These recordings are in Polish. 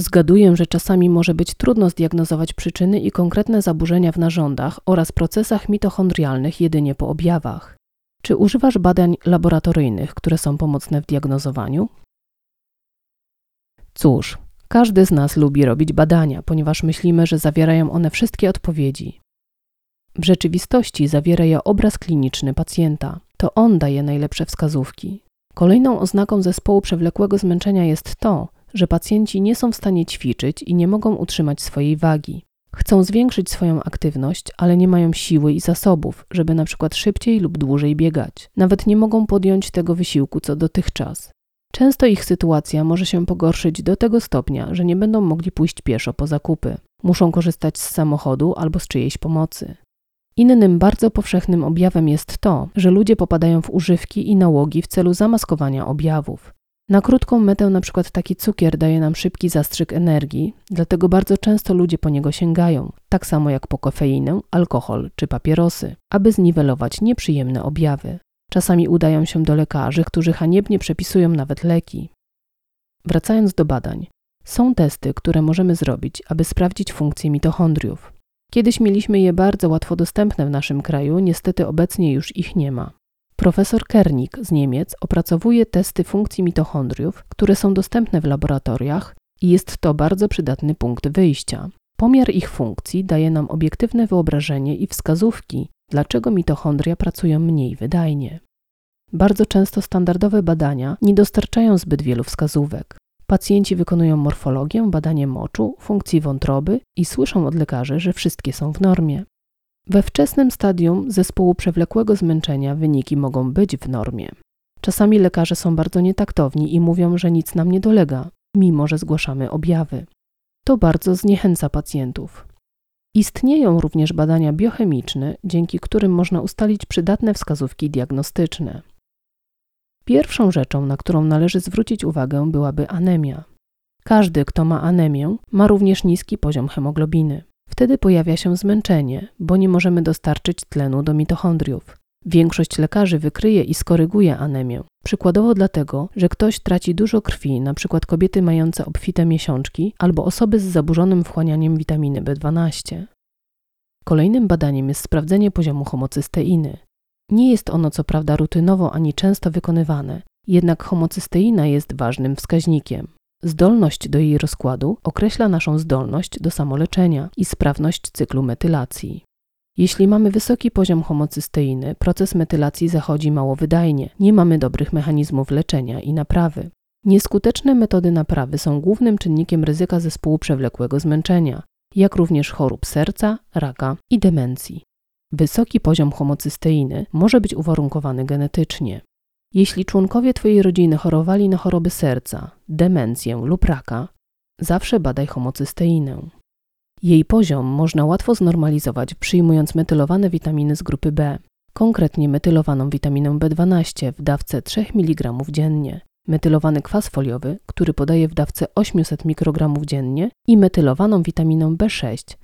Zgaduję, że czasami może być trudno zdiagnozować przyczyny i konkretne zaburzenia w narządach oraz procesach mitochondrialnych jedynie po objawach. Czy używasz badań laboratoryjnych, które są pomocne w diagnozowaniu? Cóż, każdy z nas lubi robić badania, ponieważ myślimy, że zawierają one wszystkie odpowiedzi. W rzeczywistości zawiera je obraz kliniczny pacjenta. To on daje najlepsze wskazówki. Kolejną oznaką zespołu przewlekłego zmęczenia jest to, że pacjenci nie są w stanie ćwiczyć i nie mogą utrzymać swojej wagi. Chcą zwiększyć swoją aktywność, ale nie mają siły i zasobów, żeby na przykład szybciej lub dłużej biegać. Nawet nie mogą podjąć tego wysiłku co dotychczas. Często ich sytuacja może się pogorszyć do tego stopnia, że nie będą mogli pójść pieszo po zakupy. Muszą korzystać z samochodu albo z czyjejś pomocy. Innym bardzo powszechnym objawem jest to, że ludzie popadają w używki i nałogi w celu zamaskowania objawów. Na krótką metę na przykład taki cukier daje nam szybki zastrzyk energii, dlatego bardzo często ludzie po niego sięgają, tak samo jak po kofeinę, alkohol czy papierosy, aby zniwelować nieprzyjemne objawy. Czasami udają się do lekarzy, którzy haniebnie przepisują nawet leki. Wracając do badań, są testy, które możemy zrobić, aby sprawdzić funkcję mitochondriów. Kiedyś mieliśmy je bardzo łatwo dostępne w naszym kraju, niestety obecnie już ich nie ma. Profesor Kernik z Niemiec opracowuje testy funkcji mitochondriów, które są dostępne w laboratoriach i jest to bardzo przydatny punkt wyjścia. Pomiar ich funkcji daje nam obiektywne wyobrażenie i wskazówki, dlaczego mitochondria pracują mniej wydajnie. Bardzo często standardowe badania nie dostarczają zbyt wielu wskazówek. Pacjenci wykonują morfologię, badanie moczu, funkcji wątroby i słyszą od lekarzy, że wszystkie są w normie. We wczesnym stadium zespołu przewlekłego zmęczenia wyniki mogą być w normie. Czasami lekarze są bardzo nietaktowni i mówią, że nic nam nie dolega, mimo że zgłaszamy objawy. To bardzo zniechęca pacjentów. Istnieją również badania biochemiczne, dzięki którym można ustalić przydatne wskazówki diagnostyczne. Pierwszą rzeczą, na którą należy zwrócić uwagę, byłaby anemia. Każdy, kto ma anemię, ma również niski poziom hemoglobiny. Wtedy pojawia się zmęczenie, bo nie możemy dostarczyć tlenu do mitochondriów. Większość lekarzy wykryje i skoryguje anemię. Przykładowo dlatego, że ktoś traci dużo krwi, np. kobiety mające obfite miesiączki albo osoby z zaburzonym wchłanianiem witaminy B12. Kolejnym badaniem jest sprawdzenie poziomu homocysteiny. Nie jest ono co prawda rutynowo ani często wykonywane, jednak homocysteina jest ważnym wskaźnikiem. Zdolność do jej rozkładu określa naszą zdolność do samoleczenia i sprawność cyklu metylacji. Jeśli mamy wysoki poziom homocysteiny, proces metylacji zachodzi mało wydajnie, nie mamy dobrych mechanizmów leczenia i naprawy. Nieskuteczne metody naprawy są głównym czynnikiem ryzyka zespołu przewlekłego zmęczenia, jak również chorób serca, raka i demencji. Wysoki poziom homocysteiny może być uwarunkowany genetycznie. Jeśli członkowie Twojej rodziny chorowali na choroby serca, demencję lub raka, zawsze badaj homocysteinę. Jej poziom można łatwo znormalizować przyjmując metylowane witaminy z grupy B, konkretnie metylowaną witaminę B12 w dawce 3 mg dziennie, metylowany kwas foliowy, który podaje w dawce 800 mikrogramów dziennie i metylowaną witaminę B6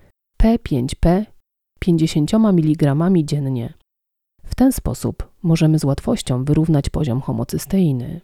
P5P 50 mg dziennie. W ten sposób możemy z łatwością wyrównać poziom homocysteiny.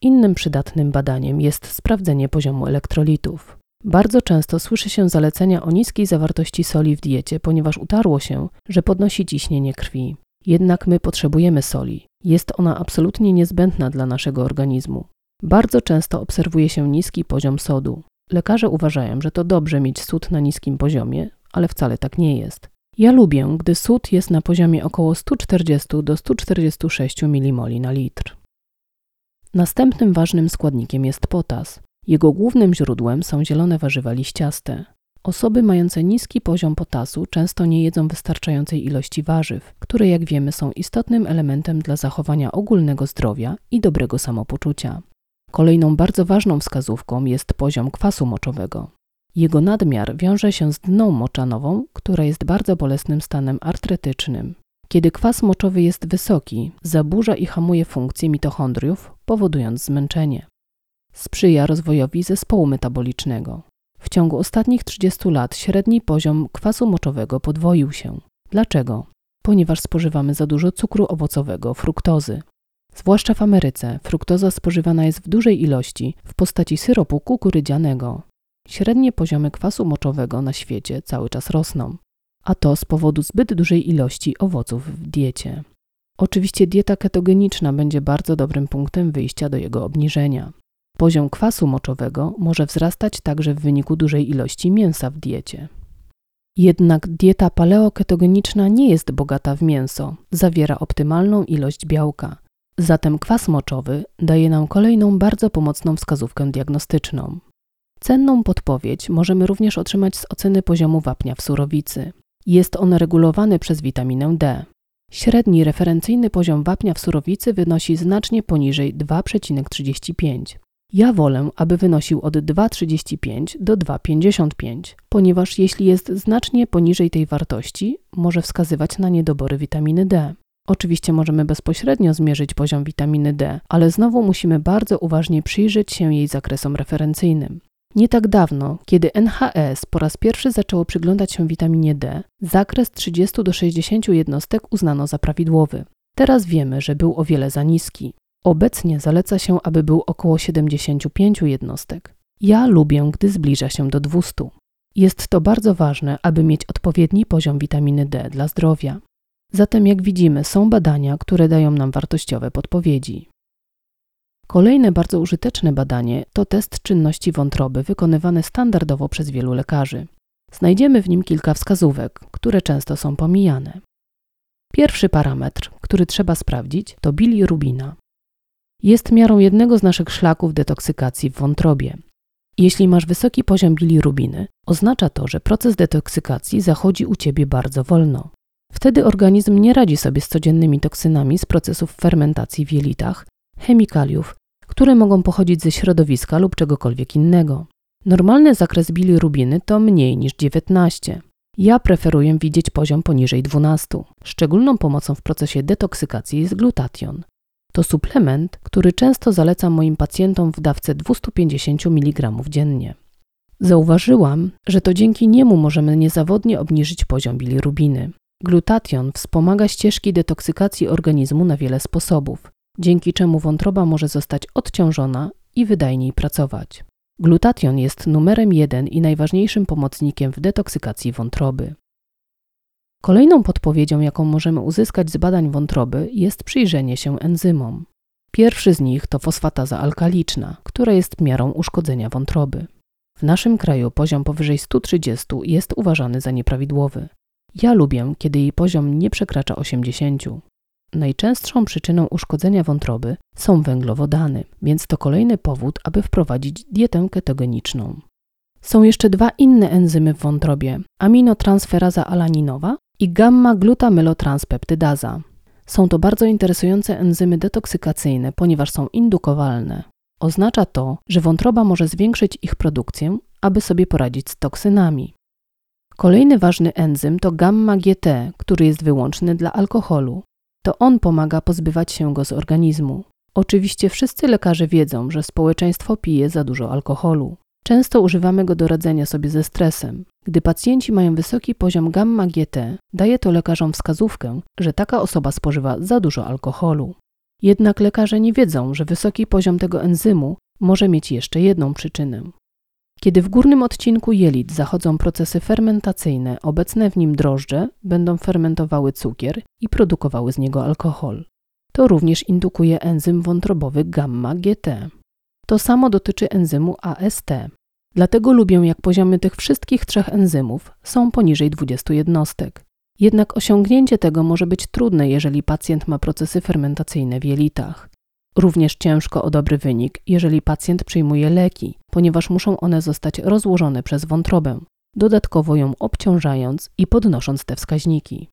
Innym przydatnym badaniem jest sprawdzenie poziomu elektrolitów. Bardzo często słyszy się zalecenia o niskiej zawartości soli w diecie, ponieważ utarło się, że podnosi ciśnienie krwi. Jednak my potrzebujemy soli. Jest ona absolutnie niezbędna dla naszego organizmu. Bardzo często obserwuje się niski poziom sodu. Lekarze uważają, że to dobrze mieć sód na niskim poziomie, ale wcale tak nie jest. Ja lubię, gdy sód jest na poziomie około 140 do 146 mmol na litr. Następnym ważnym składnikiem jest potas. Jego głównym źródłem są zielone warzywa liściaste. Osoby mające niski poziom potasu często nie jedzą wystarczającej ilości warzyw, które jak wiemy są istotnym elementem dla zachowania ogólnego zdrowia i dobrego samopoczucia. Kolejną bardzo ważną wskazówką jest poziom kwasu moczowego. Jego nadmiar wiąże się z dną moczanową, która jest bardzo bolesnym stanem artretycznym. Kiedy kwas moczowy jest wysoki, zaburza i hamuje funkcję mitochondriów, powodując zmęczenie. Sprzyja rozwojowi zespołu metabolicznego. W ciągu ostatnich 30 lat średni poziom kwasu moczowego podwoił się. Dlaczego? Ponieważ spożywamy za dużo cukru owocowego, fruktozy. Zwłaszcza w Ameryce fruktoza spożywana jest w dużej ilości w postaci syropu kukurydzianego. Średnie poziomy kwasu moczowego na świecie cały czas rosną, a to z powodu zbyt dużej ilości owoców w diecie. Oczywiście dieta ketogeniczna będzie bardzo dobrym punktem wyjścia do jego obniżenia. Poziom kwasu moczowego może wzrastać także w wyniku dużej ilości mięsa w diecie. Jednak dieta paleoketogeniczna nie jest bogata w mięso, zawiera optymalną ilość białka. Zatem kwas moczowy daje nam kolejną bardzo pomocną wskazówkę diagnostyczną. Cenną podpowiedź możemy również otrzymać z oceny poziomu wapnia w surowicy. Jest on regulowany przez witaminę D. Średni referencyjny poziom wapnia w surowicy wynosi znacznie poniżej 2,35. Ja wolę, aby wynosił od 2,35 do 2,55, ponieważ jeśli jest znacznie poniżej tej wartości, może wskazywać na niedobory witaminy D. Oczywiście możemy bezpośrednio zmierzyć poziom witaminy D, ale znowu musimy bardzo uważnie przyjrzeć się jej zakresom referencyjnym. Nie tak dawno, kiedy NHS po raz pierwszy zaczęło przyglądać się witaminie D, zakres 30 do 60 jednostek uznano za prawidłowy. Teraz wiemy, że był o wiele za niski. Obecnie zaleca się, aby był około 75 jednostek. Ja lubię, gdy zbliża się do 200. Jest to bardzo ważne, aby mieć odpowiedni poziom witaminy D dla zdrowia. Zatem, jak widzimy, są badania, które dają nam wartościowe podpowiedzi. Kolejne bardzo użyteczne badanie to test czynności wątroby wykonywany standardowo przez wielu lekarzy. Znajdziemy w nim kilka wskazówek, które często są pomijane. Pierwszy parametr, który trzeba sprawdzić, to bilirubina. Jest miarą jednego z naszych szlaków detoksykacji w wątrobie. Jeśli masz wysoki poziom bilirubiny, oznacza to, że proces detoksykacji zachodzi u ciebie bardzo wolno. Wtedy organizm nie radzi sobie z codziennymi toksynami z procesów fermentacji w jelitach, chemikaliów, które mogą pochodzić ze środowiska lub czegokolwiek innego. Normalny zakres bilirubiny to mniej niż 19. Ja preferuję widzieć poziom poniżej 12. Szczególną pomocą w procesie detoksykacji jest glutation. To suplement, który często zalecam moim pacjentom w dawce 250 mg dziennie. Zauważyłam, że to dzięki niemu możemy niezawodnie obniżyć poziom bilirubiny. Glutation wspomaga ścieżki detoksykacji organizmu na wiele sposobów, dzięki czemu wątroba może zostać odciążona i wydajniej pracować. Glutation jest numerem jeden i najważniejszym pomocnikiem w detoksykacji wątroby. Kolejną podpowiedzią, jaką możemy uzyskać z badań wątroby, jest przyjrzenie się enzymom. Pierwszy z nich to fosfataza alkaliczna, która jest miarą uszkodzenia wątroby. W naszym kraju poziom powyżej 130 jest uważany za nieprawidłowy. Ja lubię, kiedy jej poziom nie przekracza 80. Najczęstszą przyczyną uszkodzenia wątroby są węglowodany, więc to kolejny powód, aby wprowadzić dietę ketogeniczną. Są jeszcze dwa inne enzymy w wątrobie: aminotransferaza alaninowa i gamma-glutamylotranspeptydaza. Są to bardzo interesujące enzymy detoksykacyjne, ponieważ są indukowalne. Oznacza to, że wątroba może zwiększyć ich produkcję, aby sobie poradzić z toksynami. Kolejny ważny enzym to gamma-GT, który jest wyłączny dla alkoholu. To on pomaga pozbywać się go z organizmu. Oczywiście wszyscy lekarze wiedzą, że społeczeństwo pije za dużo alkoholu. Często używamy go do radzenia sobie ze stresem. Gdy pacjenci mają wysoki poziom gamma-GT, daje to lekarzom wskazówkę, że taka osoba spożywa za dużo alkoholu. Jednak lekarze nie wiedzą, że wysoki poziom tego enzymu może mieć jeszcze jedną przyczynę. Kiedy w górnym odcinku jelit zachodzą procesy fermentacyjne, obecne w nim drożdże będą fermentowały cukier i produkowały z niego alkohol. To również indukuje enzym wątrobowy gamma-GT. To samo dotyczy enzymu AST. Dlatego lubię, jak poziomy tych wszystkich trzech enzymów są poniżej 20 jednostek. Jednak osiągnięcie tego może być trudne, jeżeli pacjent ma procesy fermentacyjne w jelitach. Również ciężko o dobry wynik, jeżeli pacjent przyjmuje leki, ponieważ muszą one zostać rozłożone przez wątrobę, dodatkowo ją obciążając i podnosząc te wskaźniki.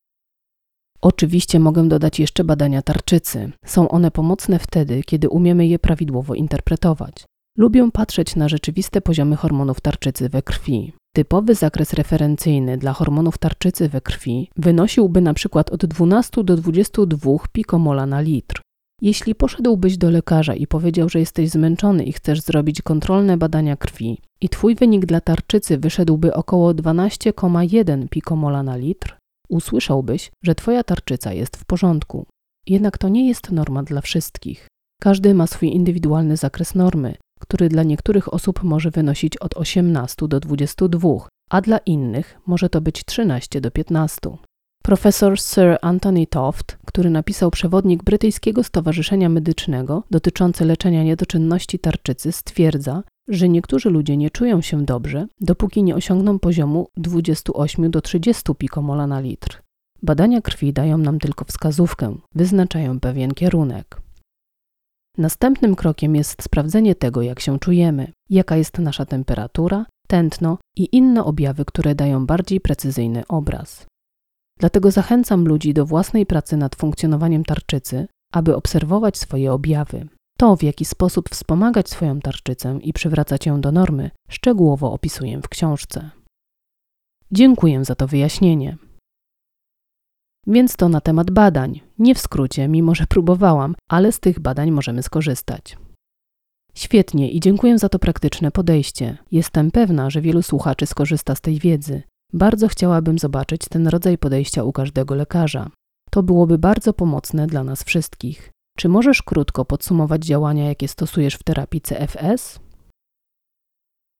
Oczywiście mogę dodać jeszcze badania tarczycy. Są one pomocne wtedy, kiedy umiemy je prawidłowo interpretować. Lubię patrzeć na rzeczywiste poziomy hormonów tarczycy we krwi. Typowy zakres referencyjny dla hormonów tarczycy we krwi wynosiłby przykład od 12 do 22 pikomola na litr. Jeśli poszedłbyś do lekarza i powiedział, że jesteś zmęczony i chcesz zrobić kontrolne badania krwi i twój wynik dla tarczycy wyszedłby około 12,1 pikomola na litr, usłyszałbyś, że twoja tarczyca jest w porządku. Jednak to nie jest norma dla wszystkich. Każdy ma swój indywidualny zakres normy, który dla niektórych osób może wynosić od 18 do 22, a dla innych może to być 13 do 15. Profesor Sir Anthony Toft, który napisał przewodnik Brytyjskiego Stowarzyszenia Medycznego dotyczący leczenia niedoczynności tarczycy, stwierdza, że niektórzy ludzie nie czują się dobrze, dopóki nie osiągną poziomu 28 do 30 pikomola na litr. Badania krwi dają nam tylko wskazówkę, wyznaczają pewien kierunek. Następnym krokiem jest sprawdzenie tego, jak się czujemy, jaka jest nasza temperatura, tętno i inne objawy, które dają bardziej precyzyjny obraz. Dlatego zachęcam ludzi do własnej pracy nad funkcjonowaniem tarczycy, aby obserwować swoje objawy. To, w jaki sposób wspomagać swoją tarczycę i przywracać ją do normy, szczegółowo opisuję w książce. Dziękuję za to wyjaśnienie. Więc to na temat badań. Nie w skrócie, mimo że próbowałam, ale z tych badań możemy skorzystać. Świetnie i dziękuję za to praktyczne podejście. Jestem pewna, że wielu słuchaczy skorzysta z tej wiedzy. Bardzo chciałabym zobaczyć ten rodzaj podejścia u każdego lekarza. To byłoby bardzo pomocne dla nas wszystkich. Czy możesz krótko podsumować działania, jakie stosujesz w terapii CFS?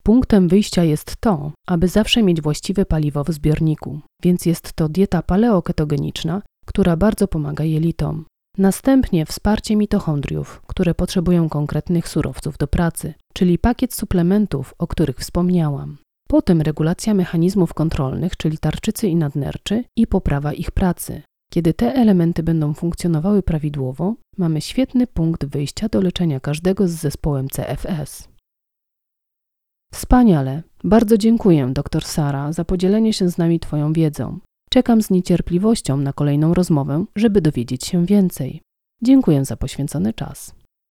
Punktem wyjścia jest to, aby zawsze mieć właściwe paliwo w zbiorniku, więc jest to dieta paleoketogeniczna, która bardzo pomaga jelitom. Następnie wsparcie mitochondriów, które potrzebują konkretnych surowców do pracy, czyli pakiet suplementów, o których wspomniałam. Potem regulacja mechanizmów kontrolnych, czyli tarczycy i nadnerczy, i poprawa ich pracy. Kiedy te elementy będą funkcjonowały prawidłowo, mamy świetny punkt wyjścia do leczenia każdego z zespołem CFS. Wspaniale. Bardzo dziękuję, dr Sara, za podzielenie się z nami Twoją wiedzą. Czekam z niecierpliwością na kolejną rozmowę, żeby dowiedzieć się więcej. Dziękuję za poświęcony czas.